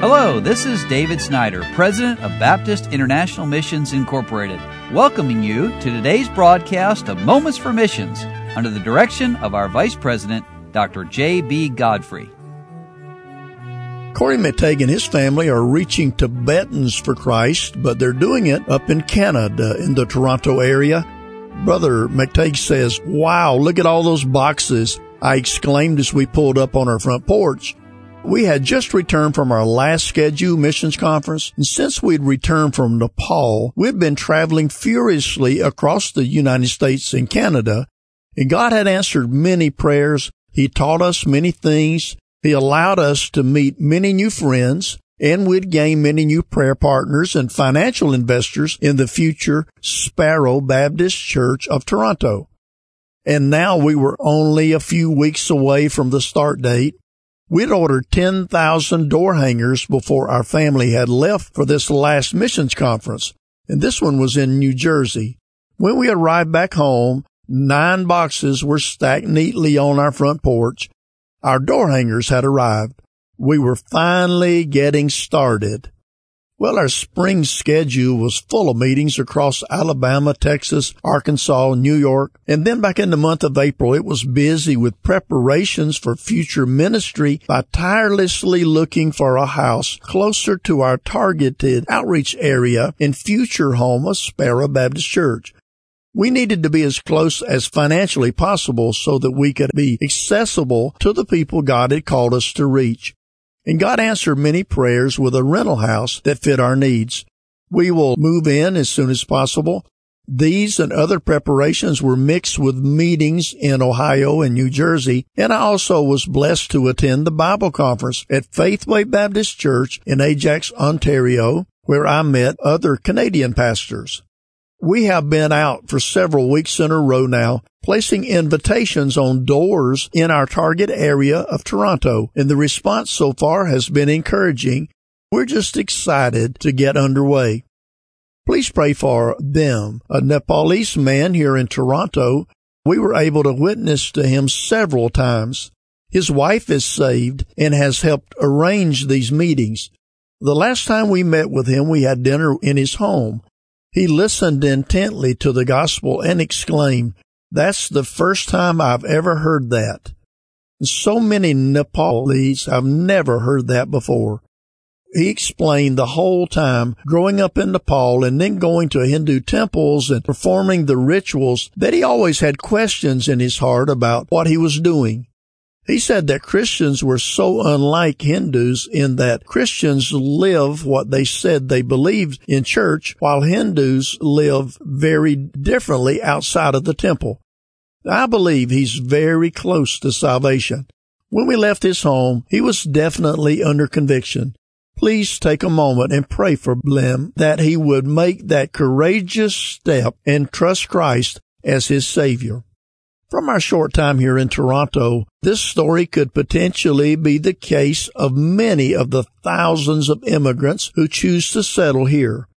Hello, this is David Snyder, President of Baptist International Missions Incorporated, welcoming you to today's broadcast of Moments for Missions under the direction of our Vice President, Dr. J.B. Godfrey. Corey McTague and his family are reaching Tibetans for Christ, but they're doing it up in Canada in the Toronto area. Brother McTague says, Wow, look at all those boxes. I exclaimed as we pulled up on our front porch. We had just returned from our last scheduled missions conference, and since we'd returned from Nepal, we'd been traveling furiously across the United States and Canada, and God had answered many prayers. He taught us many things. He allowed us to meet many new friends, and we'd gain many new prayer partners and financial investors in the future Sparrow Baptist Church of Toronto. And now we were only a few weeks away from the start date We'd ordered 10,000 door hangers before our family had left for this last missions conference, and this one was in New Jersey. When we arrived back home, nine boxes were stacked neatly on our front porch. Our door hangers had arrived. We were finally getting started. Well, our spring schedule was full of meetings across Alabama, Texas, Arkansas, New York, and then back in the month of April, it was busy with preparations for future ministry by tirelessly looking for a house closer to our targeted outreach area and future home of Sparrow Baptist Church. We needed to be as close as financially possible so that we could be accessible to the people God had called us to reach. And God answered many prayers with a rental house that fit our needs. We will move in as soon as possible. These and other preparations were mixed with meetings in Ohio and New Jersey, and I also was blessed to attend the Bible conference at Faithway Baptist Church in Ajax, Ontario, where I met other Canadian pastors. We have been out for several weeks in a row now, placing invitations on doors in our target area of Toronto, and the response so far has been encouraging. We're just excited to get underway. Please pray for them. A Nepalese man here in Toronto, we were able to witness to him several times. His wife is saved and has helped arrange these meetings. The last time we met with him, we had dinner in his home. He listened intently to the gospel and exclaimed, That's the first time I've ever heard that. So many Nepalese have never heard that before. He explained the whole time growing up in Nepal and then going to Hindu temples and performing the rituals that he always had questions in his heart about what he was doing. He said that Christians were so unlike Hindus in that Christians live what they said they believed in church, while Hindus live very differently outside of the temple. I believe he's very close to salvation. When we left his home, he was definitely under conviction. Please take a moment and pray for Bhim that he would make that courageous step and trust Christ as his Savior. From our short time here in Toronto, this story could potentially be the case of many of the thousands of immigrants who choose to settle here.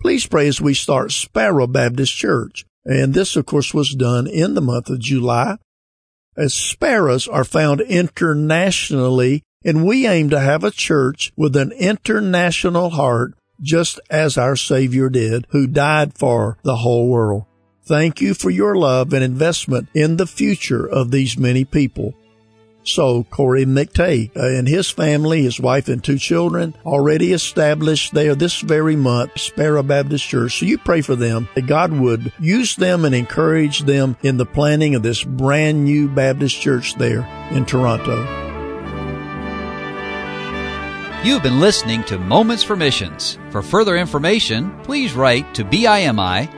Please pray as we start Sparrow Baptist Church. And this, of course, was done in the month of July. As sparrows are found internationally, and we aim to have a church with an international heart, just as our Savior did, who died for the whole world. Thank you for your love and investment in the future of these many people. So Corey McTague and his family, his wife and two children, already established there this very month, Sparrow Baptist Church. So you pray for them that God would use them and encourage them in the planning of this brand new Baptist church there in Toronto. You've been listening to Moments for Missions. For further information, please write to BIMI